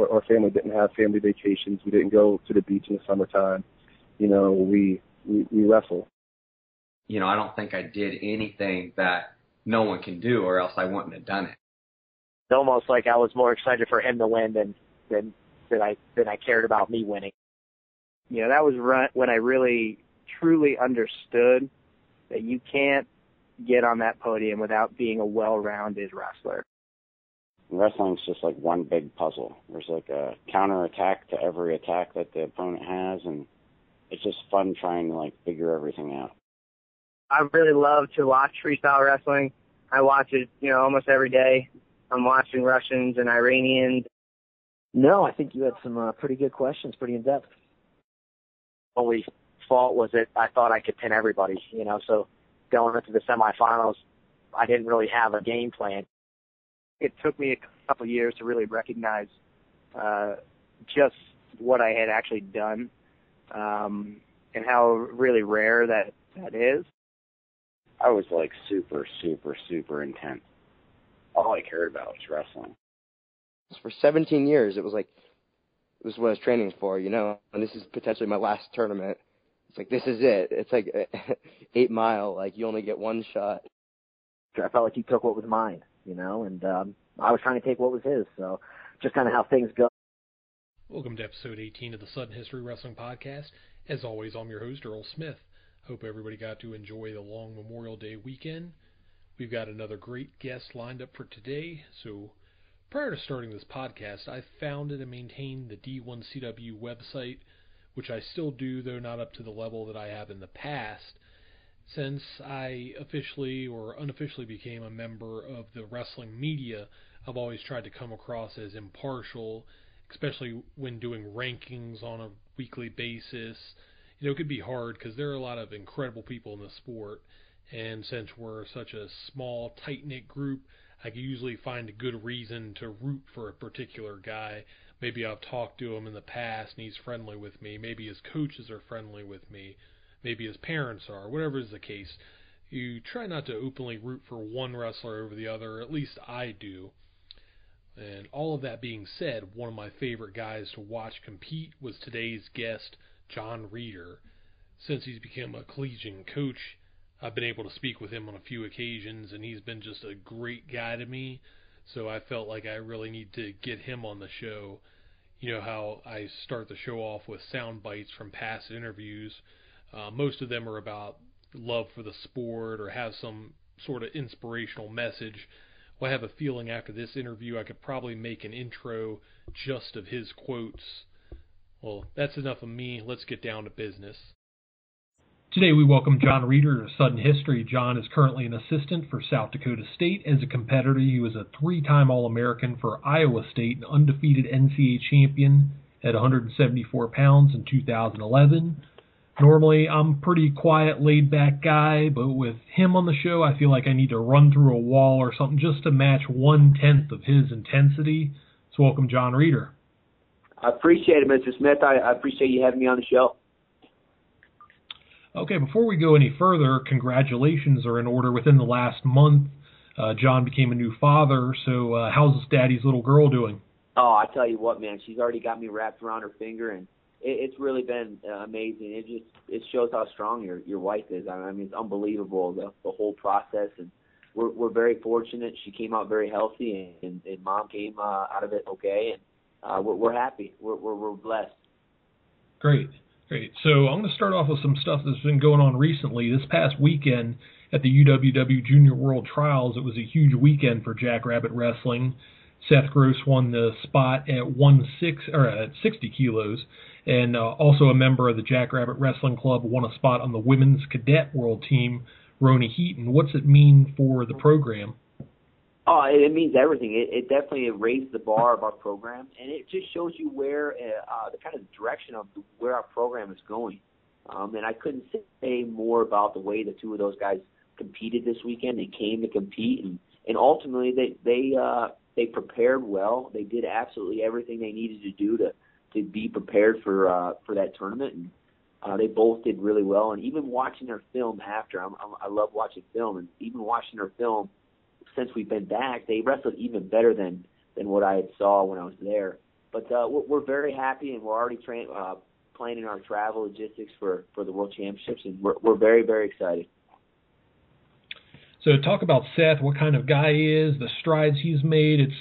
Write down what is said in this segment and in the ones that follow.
or our family didn't have family vacations. We didn't go to the beach in the summertime. You know, we we, we wrestle. You know, I don't think I did anything that no one can do, or else I wouldn't have done it. It's almost like I was more excited for him to win than than than I than I cared about me winning. You know, that was when I really truly understood that you can't get on that podium without being a well-rounded wrestler. Wrestling's just like one big puzzle. There's like a counter attack to every attack that the opponent has, and it's just fun trying to like figure everything out. I really love to watch freestyle wrestling. I watch it, you know, almost every day. I'm watching Russians and Iranians. No, I think you had some uh, pretty good questions, pretty in depth. Only fault was that I thought I could pin everybody, you know, so going into the semifinals, I didn't really have a game plan. It took me a couple of years to really recognize uh, just what I had actually done um, and how really rare that that is. I was like super, super, super intense. All I cared about was wrestling. For 17 years, it was like this is what I was training for, you know, and this is potentially my last tournament. It's like this is it. It's like eight mile. Like you only get one shot. I felt like he took what was mine, you know, and um, I was trying to take what was his. So just kind of how things go. Welcome to episode 18 of the Sudden History Wrestling Podcast. As always, I'm your host Earl Smith. Hope everybody got to enjoy the long Memorial Day weekend. We've got another great guest lined up for today. So prior to starting this podcast, I founded and maintained the D1CW website which I still do, though not up to the level that I have in the past, since I officially or unofficially became a member of the wrestling media. I've always tried to come across as impartial, especially when doing rankings on a weekly basis. You know, it could be hard because there are a lot of incredible people in the sport, and since we're such a small, tight knit group, I can usually find a good reason to root for a particular guy Maybe I've talked to him in the past and he's friendly with me. Maybe his coaches are friendly with me. Maybe his parents are. Whatever is the case, you try not to openly root for one wrestler over the other. At least I do. And all of that being said, one of my favorite guys to watch compete was today's guest, Jon Reader. Since he's become a collegiate coach, I've been able to speak with him on a few occasions, and he's been just a great guy to me. So I felt like I really need to get him on the show. You know how I start the show off with sound bites from past interviews. Uh, most of them are about love for the sport or have some sort of inspirational message. Well, I have a feeling after this interview I could probably make an intro just of his quotes. Well, that's enough of me. Let's get down to business. Today we welcome Jon Reader to Sudden History. Jon is currently an assistant for South Dakota State. As a competitor, he was a three-time All-American for Iowa State and undefeated NCAA champion at 174 pounds in 2011. Normally, I'm pretty quiet, laid-back guy, but with him on the show, I feel like I need to run through a wall or something just to match one-tenth of his intensity. So welcome, Jon Reader. I appreciate it, Mr. Smith. I, I appreciate you having me on the show. Okay, before we go any further, congratulations are in order. Within the last month, uh, Jon became a new father. So, uh, how's this Daddy's little girl doing? Oh, I tell you what, man, she's already got me wrapped around her finger, and it, it's really been uh, amazing. It just it shows how strong your your wife is. I mean, it's unbelievable the the whole process, and we're we're very fortunate. She came out very healthy, and and, and mom came uh, out of it okay, and uh, we're we're happy. We're we're, we're blessed. Great. Great. So I'm going to start off with some stuff that's been going on recently. This past weekend at the UWW Junior World Trials, it was a huge weekend for Jackrabbit Wrestling. Seth Gross won the spot at one six or at 60 kilos, and uh, also a member of the Jackrabbit Wrestling Club won a spot on the women's cadet world team. Roni Heaton. What's it mean for the program? Oh, it means everything. It, it definitely raised the bar of our program, and it just shows you where uh, the kind of direction of where our program is going. Um, and I couldn't say more about the way the two of those guys competed this weekend. They came to compete, and and ultimately they they uh, they prepared well. They did absolutely everything they needed to do to to be prepared for uh, for that tournament, and uh, they both did really well. And even watching their film after, I'm, I'm, I love watching film, and even watching their film since we've been back, they wrestled even better than than what I had saw when I was there. but uh, we're, we're very happy, and we're already train, uh, planning our travel logistics for for the World Championships, and we're we're very very excited. So talk about Seth, what kind of guy he is, the strides he's made. It's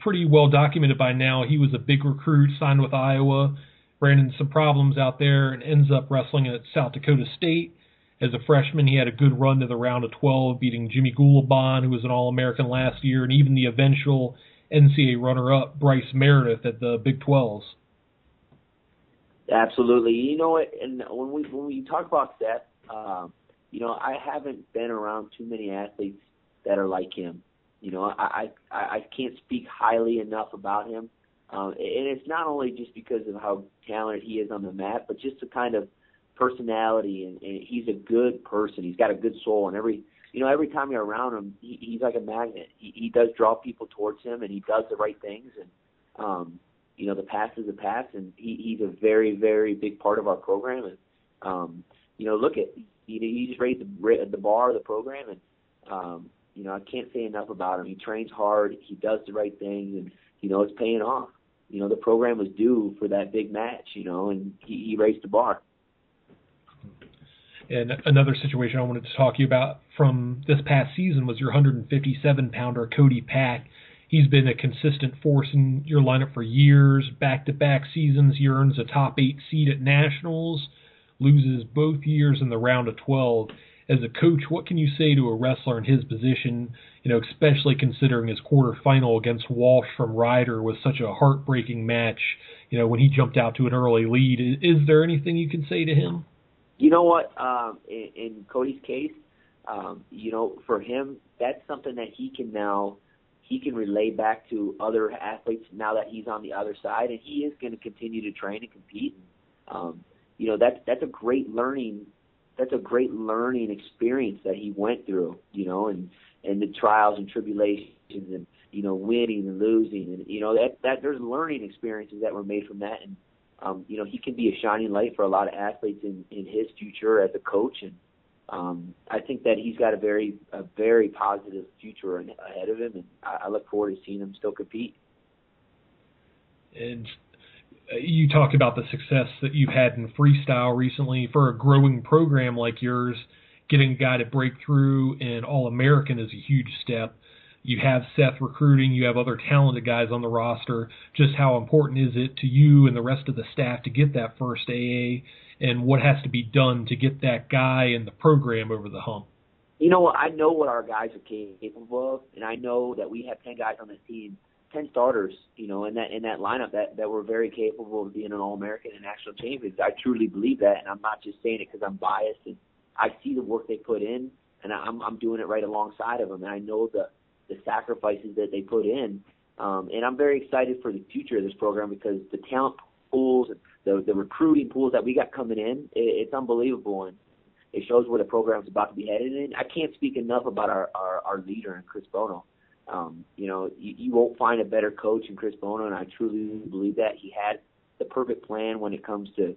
pretty well documented by now. He was a big recruit, signed with Iowa, ran into some problems out there, and ends up wrestling at South Dakota State. As a freshman, he had a good run to the round of 12, beating Jimmy Gulibon, who was an All-American last year, and even the eventual NCAA runner-up Bryce Meredith at the Big 12s. Absolutely. You know? And when we when we talk about Seth, um, you know, I haven't been around too many athletes that are like him. You know, I I, I can't speak highly enough about him, um, and it's not only just because of how talented he is on the mat, but just the kind of personality and, and he's a good person. He's got a good soul, and every you know every time you're around him, he, he's like a magnet. He, he does draw people towards him, and he does the right things. And um, you know the past is the past, and he, he's a very very big part of our program. And um, you know look at he, he just raised the the bar of the program, and um, you know I can't say enough about him. He trains hard, he does the right things, and you know it's paying off. You know the program was due for that big match, you know, and he, he raised the bar. And another situation I wanted to talk to you about from this past season was your 157 pounder Cody Pack. He's been a consistent force in your lineup for years, back to back seasons. He earns a top eight seed at nationals, loses both years in the round of 12. As a coach, what can you say to a wrestler in his position, you know, especially considering his quarterfinal against Walsh from Rider was such a heartbreaking match, you know, when he jumped out to an early lead. Is there anything you can say to him? You know what? Um, in, in Cody's case, um, you know, for him, that's something that he can now he can relay back to other athletes now that he's on the other side, and he is going to continue to train and compete. Um, you know, that's that's a great learning that's a great learning experience that he went through. You know, and and the trials and tribulations and you know winning and losing and you know that that there's learning experiences that were made from that and um, you know, he can be a shining light for a lot of athletes in, in his future as a coach. And um, I think that he's got a very, a very positive future ahead of him. And I, I look forward to seeing him still compete. And you talked about the success that you've had in freestyle recently for a growing program like yours. Getting a guy to break through in All American is a huge step you have Seth recruiting, you have other talented guys on the roster. Just how important is it to you and the rest of the staff to get that first AA, and what has to be done to get that guy and the program over the hump? You know, I know what our guys are capable of, and I know that we have ten guys on this team, ten starters, you know, in that in that lineup that that were very capable of being an All American and national champions. I truly believe that, and I'm not just saying it because I'm biased. And I see the work they put in, and I'm I'm doing it right alongside of them, and I know the the sacrifices that they put in. Um, and I'm very excited for the future of this program because the talent pools, the the recruiting pools that we got coming in, it, it's unbelievable, and it shows where the program's about to be headed. And I can't speak enough about our our, our leader in Chris Bono. Um, you know, you, you won't find a better coach in Chris Bono, and I truly believe that he had the perfect plan when it comes to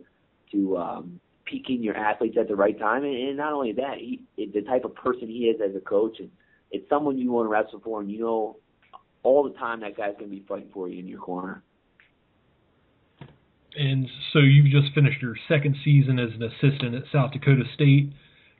to um, peaking your athletes at the right time, and, and not only that, he the type of person he is as a coach and it's someone you want to wrestle for, and you know all the time that guy's going to be fighting for you in your corner. And so you've just finished your second season as an assistant at South Dakota State.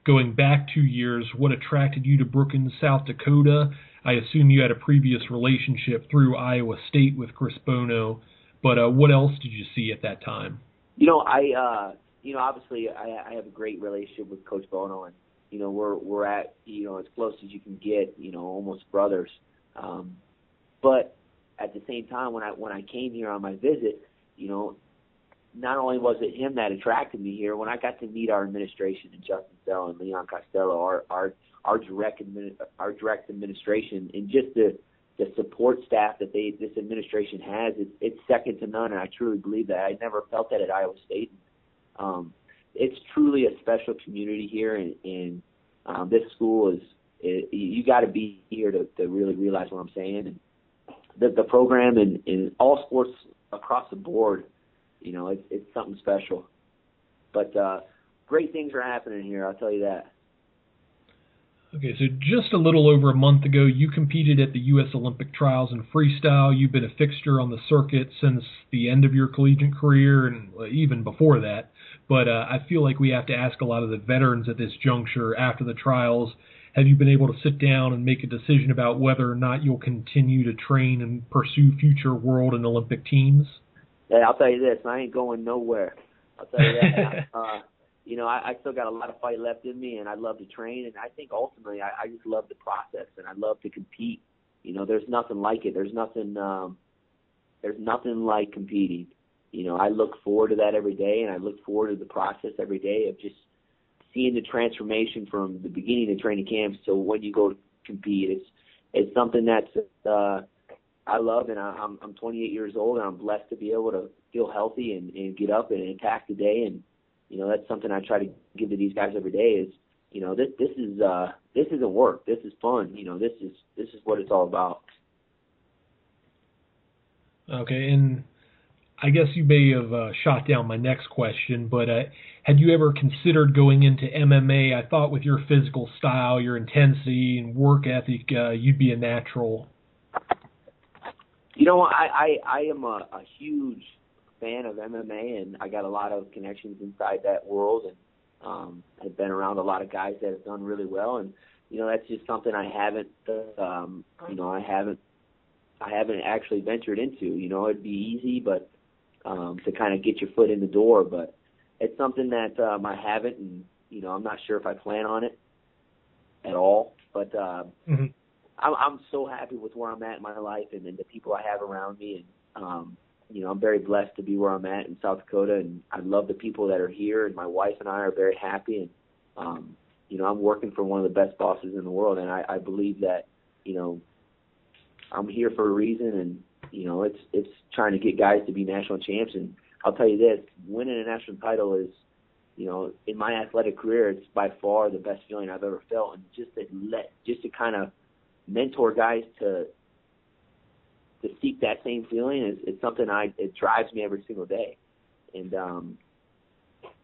Going back two years, what attracted you to Brookings, South Dakota? I assume you had a previous relationship through Iowa State with Chris Bono, but uh, what else did you see at that time? You know, I, uh, you know, obviously I, I have a great relationship with Coach Bono, and you know we're we're at you know as close as you can get you know almost brothers um but at the same time when i when i came here on my visit you know not only was it him that attracted me here when i got to meet our administration and justin Sell and leon costello our our our direct our direct administration and just the the support staff that they this administration has it's it's second to none and i truly believe that i never felt that at iowa state um it's truly a special community here, and, and um, this school is. It, you got to be here to, to really realize what I'm saying. And the the program in, in all sports across the board, you know, it's it's something special. But uh, great things are happening here. I'll tell you that. Okay, so just a little over a month ago, you competed at the U.S. Olympic trials in freestyle. You've been a fixture on the circuit since the end of your collegiate career and even before that. But uh, I feel like we have to ask a lot of the veterans at this juncture after the trials have you been able to sit down and make a decision about whether or not you'll continue to train and pursue future world and Olympic teams? Hey, I'll tell you this, I ain't going nowhere. I'll tell you that. uh, you know, I, I still got a lot of fight left in me, and I love to train. And I think ultimately, I, I just love the process, and I love to compete. You know, there's nothing like it. There's nothing. um There's nothing like competing. You know, I look forward to that every day, and I look forward to the process every day of just seeing the transformation from the beginning of training camps to when you go to compete. It's it's something that's uh, I love, and I, I'm I'm 28 years old, and I'm blessed to be able to feel healthy and, and get up and attack the day and you know that's something I try to give to these guys every day is you know this this is uh this isn't work this is fun you know this is this is what it's all about okay and I guess you may have uh, shot down my next question, but uh, had you ever considered going into MMA? I thought with your physical style, your intensity, and work ethic, uh, you'd be a natural. You know, I I, I am a, a huge fan of MMA, and I got a lot of connections inside that world, and um, I've been around a lot of guys that have done really well, and you know that's just something I haven't, um, you know, I haven't, I haven't actually ventured into. You know, it'd be easy, but um, to kind of get your foot in the door, but it's something that um, I haven't, and you know, I'm not sure if I plan on it at all, but. Uh, mm-hmm. I'm, I'm so happy with where I'm at in my life and, and the people I have around me, and um, you know, I'm very blessed to be where I'm at in South Dakota, and I love the people that are here, and my wife and I are very happy, and um, you know, I'm working for one of the best bosses in the world, and I, I believe that, you know, I'm here for a reason, and you know, it's it's trying to get guys to be national champs, and I'll tell you this, winning a national title is, you know, in my athletic career, it's by far the best feeling I've ever felt, and just to let, just to kind of mentor guys to to seek that same feeling is it's something I it drives me every single day, and um,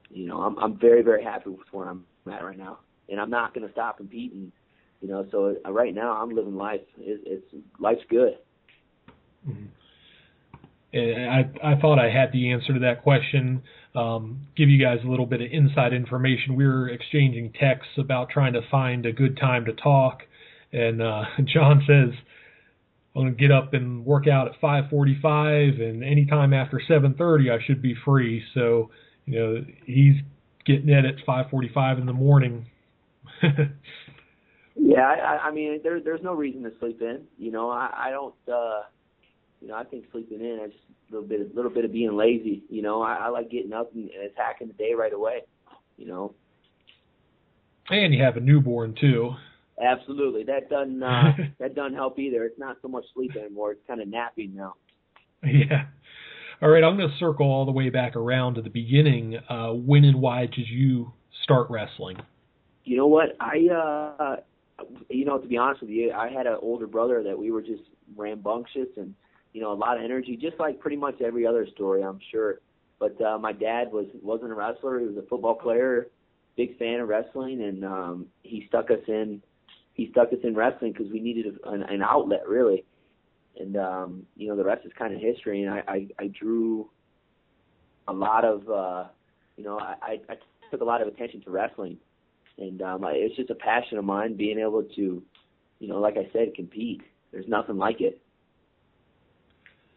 you know I'm I'm very very happy with where I'm at right now, and I'm not going to stop competing. You know, so uh, right now I'm living life. It's, it's life's good. Mm-hmm. I I thought I had the answer to that question. Um, give you guys a little bit of inside information. We were exchanging texts about trying to find a good time to talk, and uh, Jon says I'm gonna get up and work out at 5:45, and anytime after 7:30 I should be free. So, you know, he's getting it at 5:45 in the morning. yeah, I, I mean, there, there's no reason to sleep in. You know, I, I don't. uh You know, I think sleeping in is just a little bit, a little bit of being lazy. You know, I, I like getting up and, and attacking the day right away. You know. And you have a newborn too. Absolutely, that doesn't uh, that doesn't help either. It's not so much sleep anymore; it's kind of napping now. Yeah. All right, I'm going to circle all the way back around to the beginning. Uh, when and why did you start wrestling? You know what? I, uh, you know, to be honest with you, I had an older brother that we were just rambunctious and, you know, a lot of energy, just like pretty much every other story, I'm sure. But uh, my dad was wasn't a wrestler; he was a football player, big fan of wrestling, and um, he stuck us in he stuck us in wrestling because we needed an, an outlet really, and um, you know the rest is kind of history. And I, I, I drew a lot of uh, you know I, I took a lot of attention to wrestling, and um, I, it's just a passion of mine being able to, you know, like I said, compete. There's nothing like it.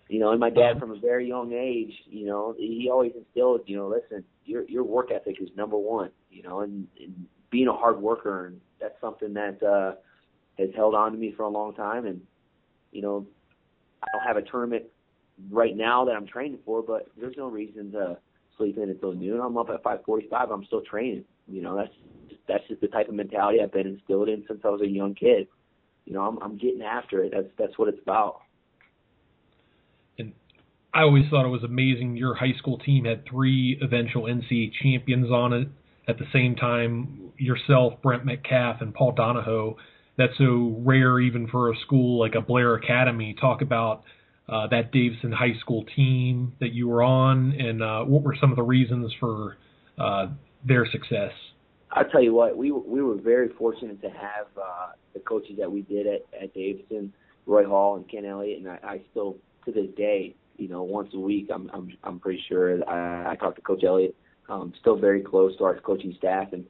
You know, and my dad from a very young age, you know, he always instilled, you know, listen, your your work ethic is number one, you know, and, and being a hard worker and that's something that uh, has held on to me for a long time. And you know, I don't have a tournament right now that I'm training for, but there's no reason to sleep in until noon. I'm up at 5:45. I'm still training. You know, that's that's just the type of mentality I've been instilled in since I was a young kid. You know, I'm I'm getting after it. That's that's what it's about. And I always thought it was amazing. Your high school team had three eventual NCAA champions on it at the same time yourself, Brent Metcalf, and Paul Donahoe. That's so rare even for a school like a Blair Academy. Talk about uh, that Davison High School team that you were on, and uh, what were some of the reasons for uh, their success? I'll tell you what, we we were very fortunate to have uh, the coaches that we did at, at Davison, Roy Hall and Ken Elliott, and I, I still to this day, you know, once a week, I'm I'm I'm pretty sure I, I talk to Coach Elliott. Um, still very close to our coaching staff, and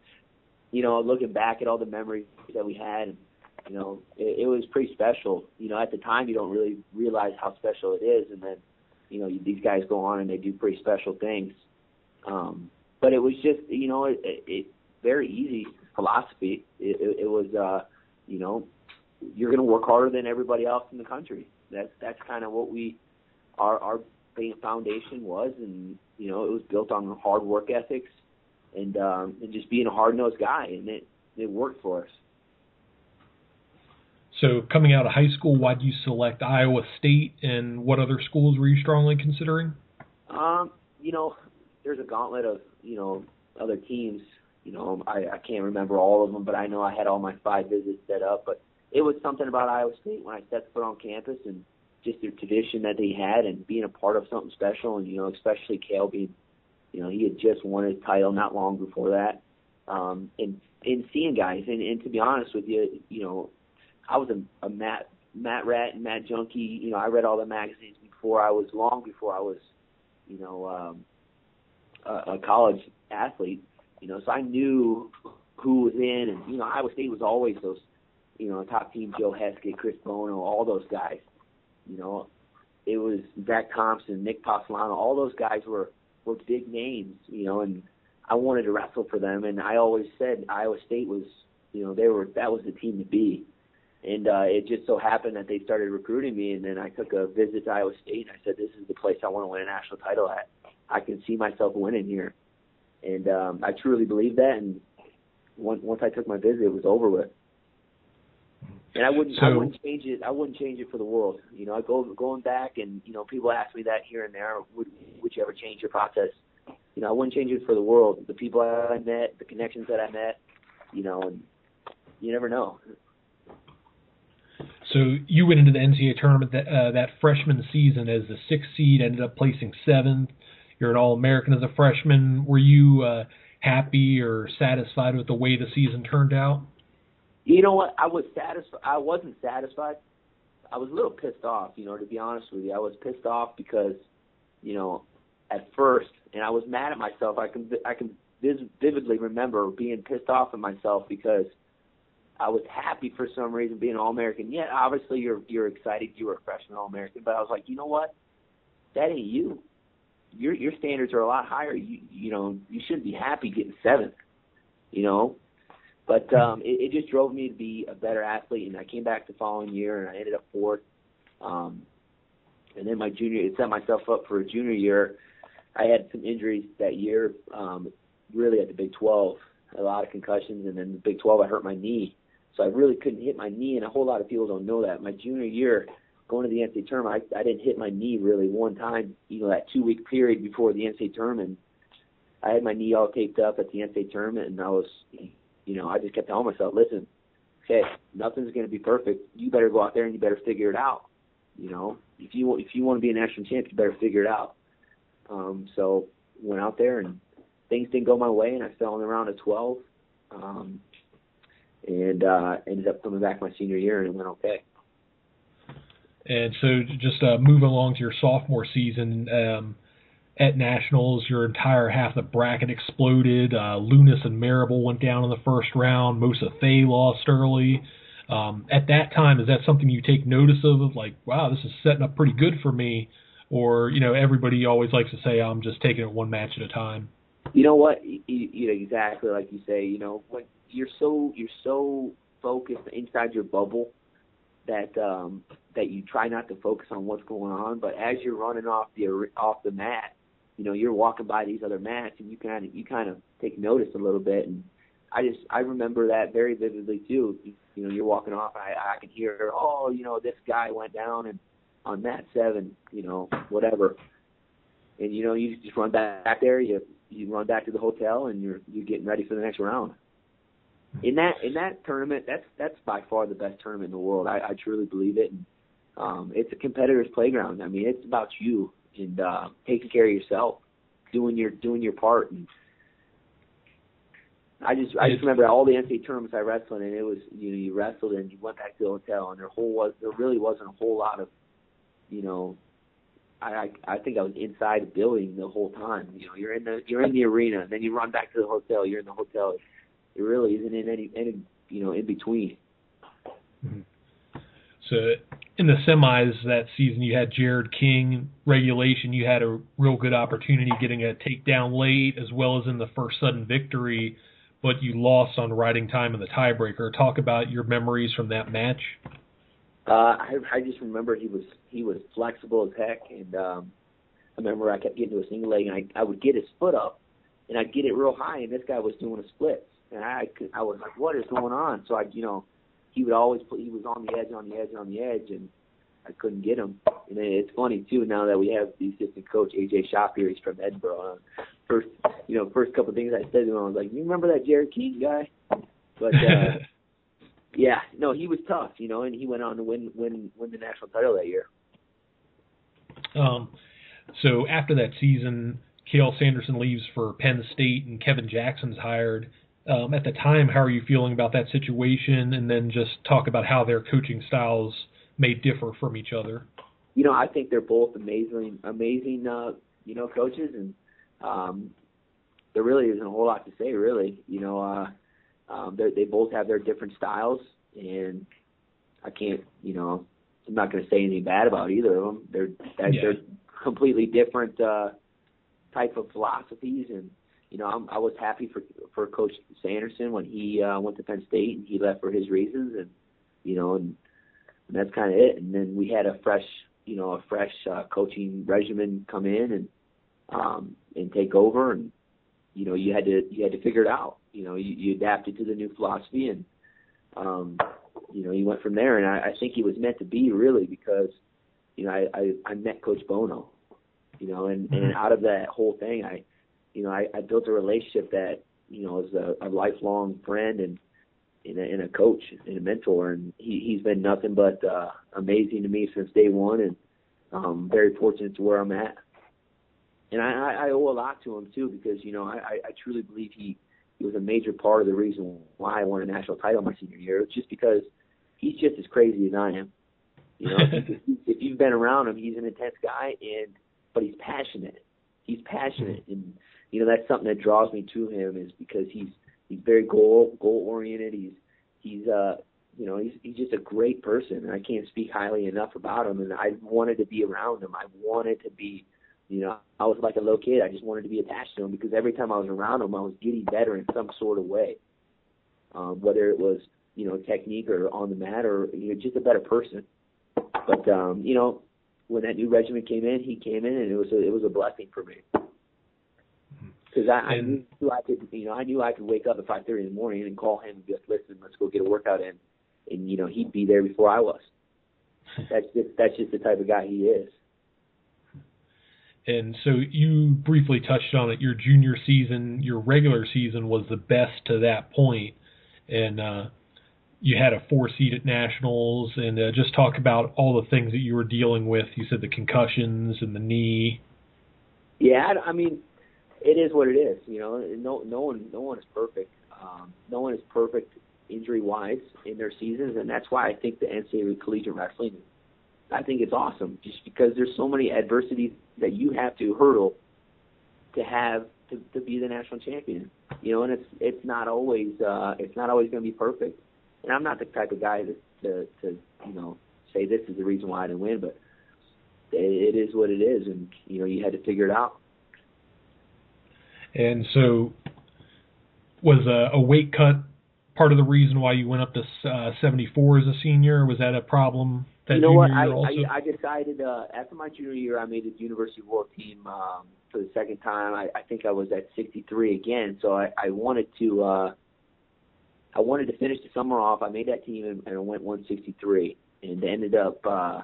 you know, looking back at all the memories that we had, and you know, it, it was pretty special. You know, at the time, you don't really realize how special it is, and then, you know, these guys go on and they do pretty special things. Um, but it was just, you know, it, it very easy philosophy. It, it, it was, uh, you know, you're going to work harder than everybody else in the country. That's that's kind of what we, our our foundation was, and you know, it was built on hard work ethics and um, and just being a hard nosed guy, and it it worked for us. So, coming out of high school, why did you select Iowa State, and what other schools were you strongly considering? Um, you know, there's a gauntlet of you know other teams. You know, I, I can't remember all of them, but I know I had all my five visits set up. But it was something about Iowa State when I stepped foot on campus, and just the tradition that they had, and being a part of something special. And you know, especially Cael being, you know, he had just won his title not long before that. Um, and and seeing guys, and, and to be honest with you, you know, I was a, a mat mat rat and mat junkie. You know, I read all the magazines before I was long before I was, you know, um, a, a college athlete. You know, so I knew who was in, and you know, Iowa State was always those, you know, top team Joe Heskett, Chris Bono, all those guys. You know, it was Zach Thompson, Nick Passalano, all those guys were were big names. You know, and I wanted to wrestle for them, and I always said Iowa State was, you know, they were that was the team to be and uh, it just so happened that they started recruiting me, and then I took a visit to Iowa State, and I said, "This is the place I want to win a national title at. I can see myself winning here," and um, I truly believe that. And once once I took my visit, it was over with. And I wouldn't, so, I wouldn't change it. I wouldn't change it for the world. You know, I go going back, and you know, people ask me that here and there. Would would you ever change your process? You know, I wouldn't change it for the world. The people I met, the connections that I met, you know, and you never know. So you went into the NCAA tournament that uh, that freshman season as the sixth seed, ended up placing seventh. You're an All American as a freshman. Were you uh, happy or satisfied with the way the season turned out? You know what? I was satisfied. I wasn't satisfied. I was a little pissed off. You know, to be honest with you, I was pissed off because, you know, at first, and I was mad at myself. I can I can vividly remember being pissed off at myself because I was happy for some reason being All American. Yeah, obviously you're you're excited you were a freshman All American, but I was like, you know what? That ain't you. Your your standards are a lot higher. You you know you shouldn't be happy getting seventh. You know, but um, it, it just drove me to be a better athlete, and I came back the following year and I ended up fourth. Um, and then my junior, it set myself up for a junior year. I had some injuries that year, um, really at the Big 12, a lot of concussions, and then the Big 12 I hurt my knee so I really couldn't hit my knee, and a whole lot of people don't know that. My junior year, going to the NCAA tournament, I, I didn't hit my knee really one time. You know, that two week period before the NCAA tournament, I had my knee all taped up at the NCAA tournament, and I was, you know, I just kept telling myself, listen, okay, nothing's going to be perfect. You better go out there and you better figure it out. You know, if you if you want to be a national champ, you better figure it out. Um, so went out there and things didn't go my way, and I fell in the round of 12. Um, and uh, ended up coming back my senior year and it went okay. And so, just uh, moving along to your sophomore season um, at nationals, your entire half the bracket exploded. Uh, Lewnes and Marable went down in the first round. Moza Fay lost early. Um, at that time, is that something you take notice of? Like, wow, this is setting up pretty good for me. Or, you know, everybody always likes to say, I'm just taking it one match at a time. You know what? You, you know, exactly like you say. You know, when you're so you're so focused inside your bubble that um, that you try not to focus on what's going on. But as you're running off the off the mat, you know you're walking by these other mats, and you kind of you kind of take notice a little bit. And I just I remember that very vividly too. You, know, you're walking off, and I I can hear, oh, you know, this guy went down and on mat seven, you know, whatever. And you know, you just run back there. You you run back to the hotel, and you're you're getting ready for the next round in that in that tournament, that's that's by far the best tournament in the world. I, I truly believe it. And, um, it's a competitor's playground. I mean, it's about you and uh, taking care of yourself, doing your doing your part. And I just I just remember all the NCAA tournaments I wrestled in. It was you know you wrestled and you went back to the hotel and there whole was there really wasn't a whole lot of, you know, I I, I think I was inside the building the whole time. You know you're in the you're in the arena and then you run back to the hotel. You're in the hotel. It really isn't in any any you know in between. Mm-hmm. So in the semis that season, you had Jarrod King. Regulation, you had a real good opportunity getting a takedown late, as well as in the first sudden victory but you lost on riding time in the tiebreaker. Talk about your memories from that match. Uh, I, I just remember he was he was flexible as heck, and um, I remember I kept getting to a single leg, and I I would get his foot up, and I'd get it real high, and this guy was doing a split, and I I was like, what is going on? So I you know, he would always put he was on the edge, on the edge, on the edge, and I couldn't get him. And it's funny too now that we have the assistant coach AJ Schopp here. He's from Edinboro. First, you know, first couple of things I said to him, I was like, "You remember that Jarrod King guy?" But uh, yeah, no, he was tough, you know, and he went on to win win win the national title that year. Um, so after that season, Cael Sanderson leaves for Penn State, and Kevin Jackson's hired. Um, at the time, how are you feeling about that situation? And then just talk about how their coaching styles may differ from each other? You know, I think they're both amazing, amazing, uh, you know, coaches, and um, there really isn't a whole lot to say, really. You know, uh, um, they both have their different styles, and I can't, you know, I'm not going to say anything bad about either of them. They're yeah. they're completely different uh, type of philosophies, and you know, I'm, I was happy for for Coach Sanderson when he uh, went to Penn State and he left for his reasons, and you know, and and that's kind of it. And then we had a fresh, you know, a fresh uh, coaching regimen come in and um, and take over, and you know, you had to you had to figure it out. You know, you, you adapted to the new philosophy, and um, you know, you went from there. And I, I think he was meant to be really because, you know, I I, I met Coach Bono, you know, and and out of that whole thing, I, you know, I, I built a relationship that you know is a, a lifelong friend and in a, in a coach and a mentor, and he, he's been nothing but uh, amazing to me since day one, and um, very fortunate to where I'm at. And I, I owe a lot to him too, because you know I, I truly believe he he was a major part of the reason why I won a national title my senior year. It's just because he's just as crazy as I am. You know, if, if you've been around him, he's an intense guy, and but he's passionate. He's passionate, and you know that's something that draws me to him is because he's he's very goal goal oriented. He's he's uh you know he's he's just a great person, and I can't speak highly enough about him. And I wanted to be around him. I wanted to be, you know, I was like a little kid. I just wanted to be attached to him because every time I was around him, I was getting better in some sort of way. Um, whether it was you know technique or on the mat or you know just a better person. But um, you know, when that new regiment came in, he came in and it was a, it was a blessing for me because I, I knew I could, you know, I knew I could wake up at five thirty in the morning and call him and be like, "Listen, let's go get a workout in," and you know, he'd be there before I was. that's just that's just the type of guy he is. And so you briefly touched on it. Your junior season, your regular season was the best to that point, and uh, you had a four seed at nationals. And uh, just talk about all the things that you were dealing with. You said the concussions and the knee. Yeah, I mean, it is what it is. You know, no no one no one is perfect. Um, no one is perfect injury wise in their seasons, and that's why I think the NCAA collegiate wrestling. I think it's awesome, just because there's so many adversities that you have to hurdle to have to, to be the national champion. You know, and it's it's not always uh, it's not always going to be perfect. And I'm not the type of guy that to to you know say this is the reason why I didn't win, but it, it is what it is, and you know you had to figure it out. And so, was a, a weight cut part of the reason why you went up to uh, 74 as a senior? Was that a problem? That? You know what? I, I I decided uh, after my junior year, I made the University World Team um, for the second time. I, I think I was at 63 again, so I, I wanted to. Uh, I wanted to finish the summer off. I made that team and, and went 163, and ended up. Uh,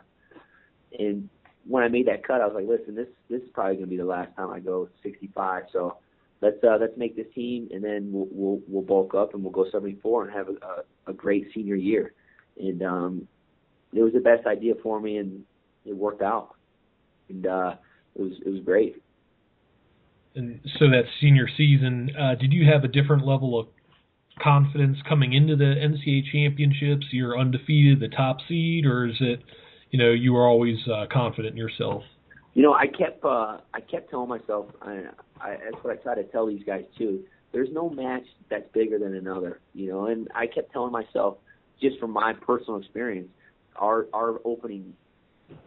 and when I made that cut, I was like, listen, this this is probably going to be the last time I go 65. So let's uh, let's make this team, and then we'll, we'll we'll bulk up and we'll go 74 and have a, a, a great senior year. And um, it was the best idea for me, and it worked out. And uh, it was it was great. And so that senior season, uh, did you have a different level of confidence coming into the NCAA championships? You're undefeated, the top seed, or is it, you know, you are always uh, confident in yourself? You know, I kept uh, I kept telling myself, I, I, that's what I try to tell these guys too. There's no match that's bigger than another, you know. And I kept telling myself, just from my personal experience, our our opening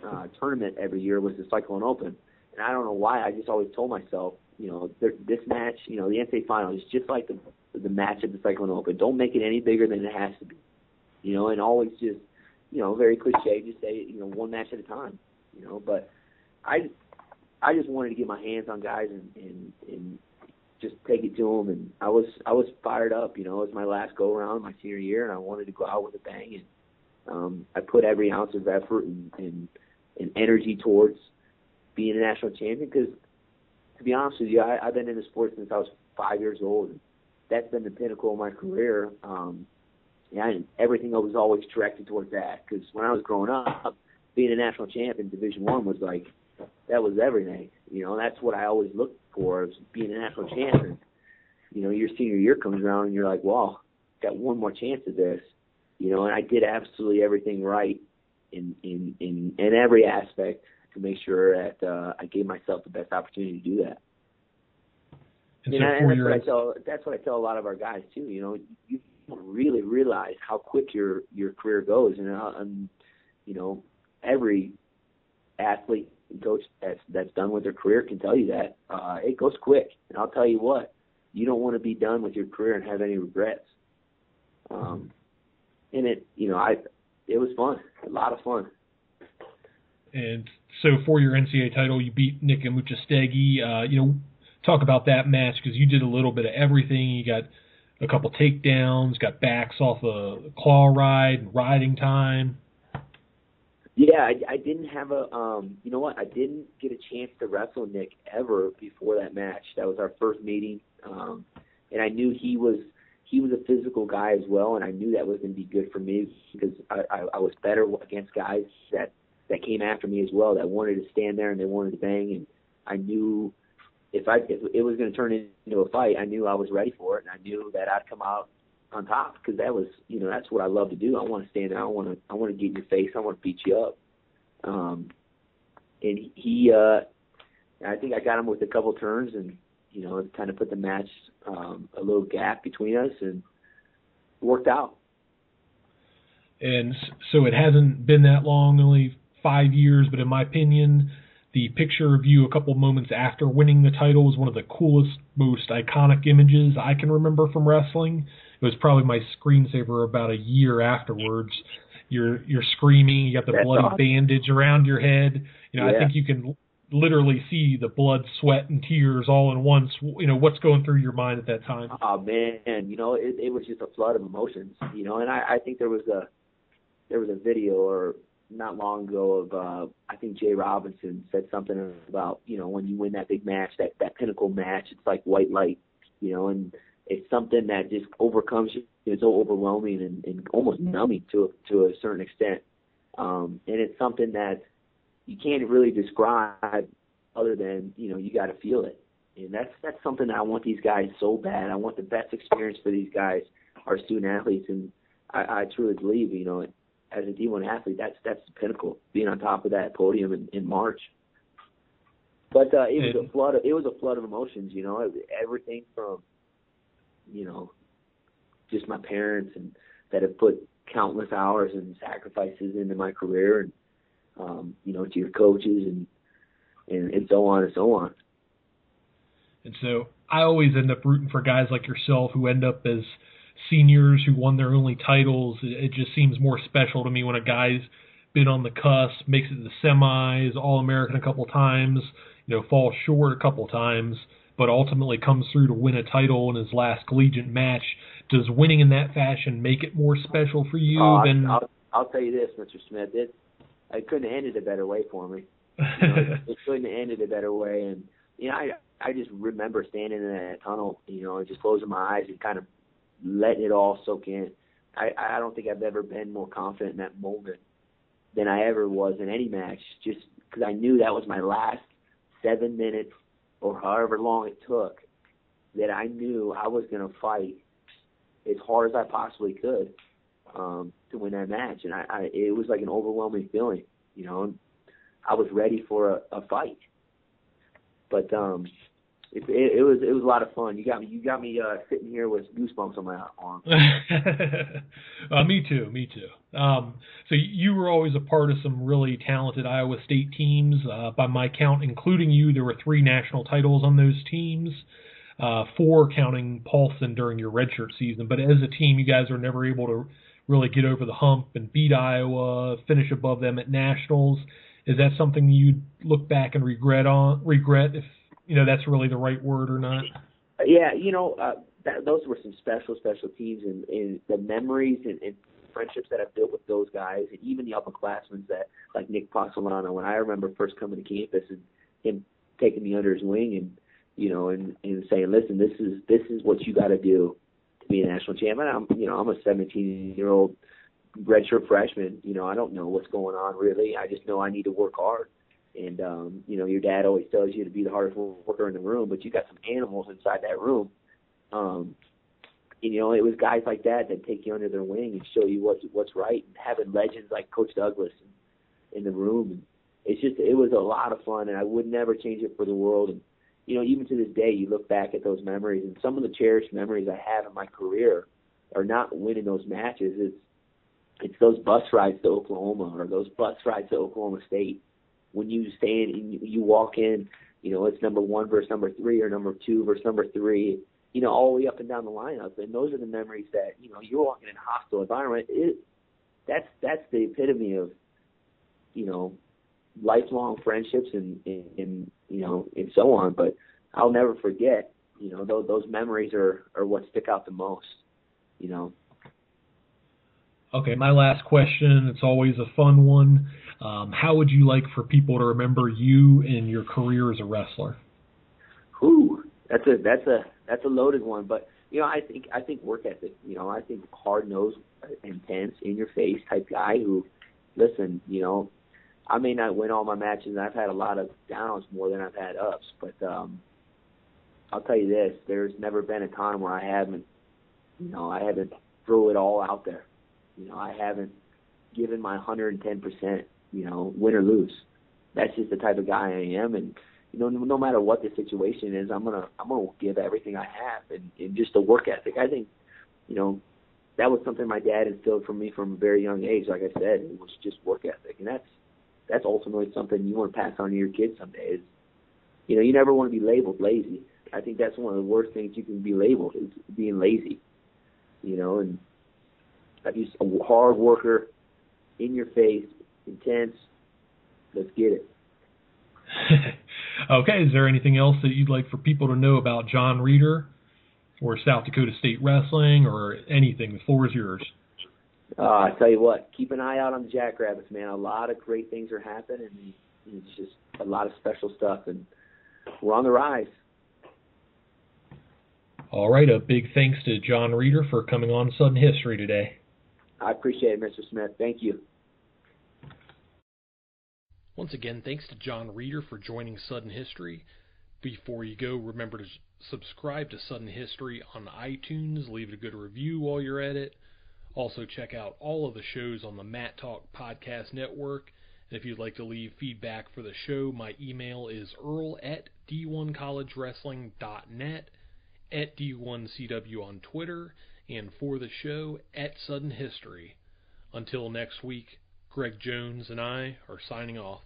uh, tournament every year was the Cyclone Open, and I don't know why. I just always told myself, you know, this match, you know, the NCAA final is just like the the match at the Cyclone Open. Don't make it any bigger than it has to be, you know, and always just, you know, very cliche, just say, you know, one match at a time, you know. But I, I just wanted to get my hands on guys and and and just take it to them. And I was I was fired up, you know. It was my last go around my senior year, and I wanted to go out with a bang. And um, I put every ounce of effort and and, and energy towards being a national champion because to be honest with you, I, I've been in the sport since I was five years old. And that's been the pinnacle of my career. Um, yeah, and everything was always directed towards that. Because when I was growing up, being a national champ in Division One was like that was everything. You know, that's what I always looked for is being a national champ. And you know, your senior year comes around and you're like, well, got one more chance at this. You know, and I did absolutely everything right in in in, in every aspect to make sure that uh, I gave myself the best opportunity to do that. So I, and that's, what I tell, that's what I tell a lot of our guys too. You know, you don't really realize how quick your your career goes, and, uh, and you know, every athlete and coach that's that's done with their career can tell you that uh, it goes quick. And I'll tell you what, you don't want to be done with your career and have any regrets. Um, and it, you know, I it was fun, a lot of fun. And so for your NCAA title, you beat Nick Amuchastegui. Uh, you know, talk about that match because you did a little bit of everything. You got a couple takedowns, got backs off a claw ride, riding time. Yeah, I, I didn't have a. Um, you know what? I didn't get a chance to wrestle Nick ever before that match. That was our first meeting, um, and I knew he was he was a physical guy as well, and I knew that was going to be good for me because I, I, I was better against guys that that came after me as well that wanted to stand there and they wanted to bang, and I knew if I if it was going to turn into a fight, I knew I was ready for it, and I knew that I'd come out on top because that was you know that's what I love to do. I want to stand there. I want to I want to get in your face. I want to beat you up. Um, and he, uh, I think I got him with a couple turns, and you know, it kind of put the match um, a little gap between us, and worked out. And so it hasn't been that long, only five years, but in my opinion, the picture of you a couple moments after winning the title was one of the coolest, most iconic images I can remember from wrestling. It was probably my screensaver about a year afterwards. You're you're screaming, you got the That's bloody awesome. bandage around your head. You know, yeah. I think you can literally see the blood, sweat, and tears all in once. You know, what's going through your mind at that time? Oh man, you know, it, it was just a flood of emotions. You know, and I, I think there was a there was a video or not long ago of uh I think J Robinson said something about, you know, when you win that big match, that that pinnacle match, it's like white light, you know, and it's something that just overcomes you. It's so overwhelming and, and almost numbing to to a certain extent. Um and it's something that you can't really describe other than, you know, you gotta feel it. And that's that's something that I want these guys so bad. I want the best experience for these guys, our student athletes and I, I truly believe, you know, as a D1 athlete, that's that's the pinnacle, being on top of that podium in, in March. But uh, it was a flood. Of, it was a flood of emotions. You know, everything from, you know, just my parents and that have put countless hours and sacrifices into my career, and um, you know, to your coaches and and, and so on and so on. And so I always end up rooting for guys like yourself who end up as seniors who won their only titles. It, it just seems more special to me when a guy's been on the cusp, makes it to the semis, All American a couple times, you know, falls short a couple times, but ultimately comes through to win a title in his last collegiate match. Does winning in that fashion make it more special for you uh, than? I'll, I'll tell you this, Mr. Smith. It it couldn't have ended a better way for me. You know, it couldn't have ended a better way, and you know, I I just remember standing in that tunnel, you know, and just closing my eyes and kind of letting it all soak in. I, I don't think I've ever been more confident in that moment than I ever was in any match, just because I knew that was my last seven minutes or however long it took. That I knew I was going to fight as hard as I possibly could um, to win that match. And I, I, it was like an overwhelming feeling, you know. I was ready for a, a fight, but um, it, it, it was it was a lot of fun. You got me you got me uh, sitting here with goosebumps on my arm. uh, me too, me too. Um, so you were always a part of some really talented Iowa State teams. Uh, by my count, including you, there were three national titles on those teams uh, four counting Paulson during your redshirt season. But as a team, you guys are never able to really get over the hump and beat Iowa, finish above them at nationals. Is that something you'd look back and regret on regret if you know that's really the right word or not? Yeah, you know, uh, that, those were some special special teams, and, and the memories and, and friendships that I've built with those guys, and even the upperclassmen that like Nick Passolano. When I remember first coming to campus and him taking me under his wing and you know, and and saying, listen, this is this is what you got to do to be a national champion. I'm, you know, I'm a 17 year old redshirt freshman. You know, I don't know what's going on really. I just know I need to work hard. And um, you know, your dad always tells you to be the hardest worker in the room, but you got some animals inside that room. Um, and, you know, it was guys like that that take you under their wing and show you what's what's right. And having legends like Coach Douglas in, in the room, and it's just it was a lot of fun, and I would never change it for the world. And you know, even to this day, you look back at those memories, and some of the cherished memories I have in my career are not winning those matches. It's it's those bus rides to Oklahoma or those bus rides to Oklahoma State. When you stand and you walk in, you know, it's number one versus number three or number two versus number three, you know, all the way up and down the lineup. And those are the memories that, you know, you're walking in a hostile environment. It, that's that's the epitome of, you know, lifelong friendships and, and, and you know and so on. But I'll never forget. You know, those those memories are are what stick out the most. You know. Okay, my last question. It's always a fun one. Um, how would you like for people to remember you and your career as a wrestler? Whew, that's a that's a that's a loaded one. But you know, I think I think work ethic. You know, I think hard nosed, intense, in your face type guy who, listen, you know, I may not win all my matches. I've had a lot of downs more than I've had ups, but um, I'll tell you this: there's never been a time where I haven't, you know, I haven't threw it all out there. You know, I haven't given my 110 percent. You know, win or lose. That's just the type of guy I am, and you know, no matter what the situation is, I'm gonna I'm gonna give everything I have, and, and just the work ethic. I think, you know, that was something my dad instilled from me from a very young age. Like I said, it was just work ethic, and that's that's ultimately something you want to pass on to your kids someday. Is you know you never want to be labeled lazy. I think that's one of the worst things you can be labeled is being lazy. You know, and I'm just a hard worker, in your face, intense. Let's get it. okay, is there anything else that you'd like for people to know about Jon Reader or South Dakota State Wrestling or anything? The floor is yours. Uh, I tell you what, keep an eye out on the Jackrabbits, man. A lot of great things are happening, and it's just a lot of special stuff, and we're on the rise. All right, a big thanks to Jon Reader for coming on Sudden History today. I appreciate it, Mr. Smith. Thank you. Once again, thanks to Jon Reader for joining Sudden History. Before you go, remember to subscribe to Sudden History on iTunes. Leave a good review while you're at it. Also, check out all of the shows on the Mat Talk Podcast Network. And if you'd like to leave feedback for the show, my email is earl at d1collegewrestling.net, at d1cw on Twitter, and for the show, at Sudden History. Until next week, Greg Jones and I are signing off.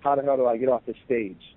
How the hell do I get off this stage?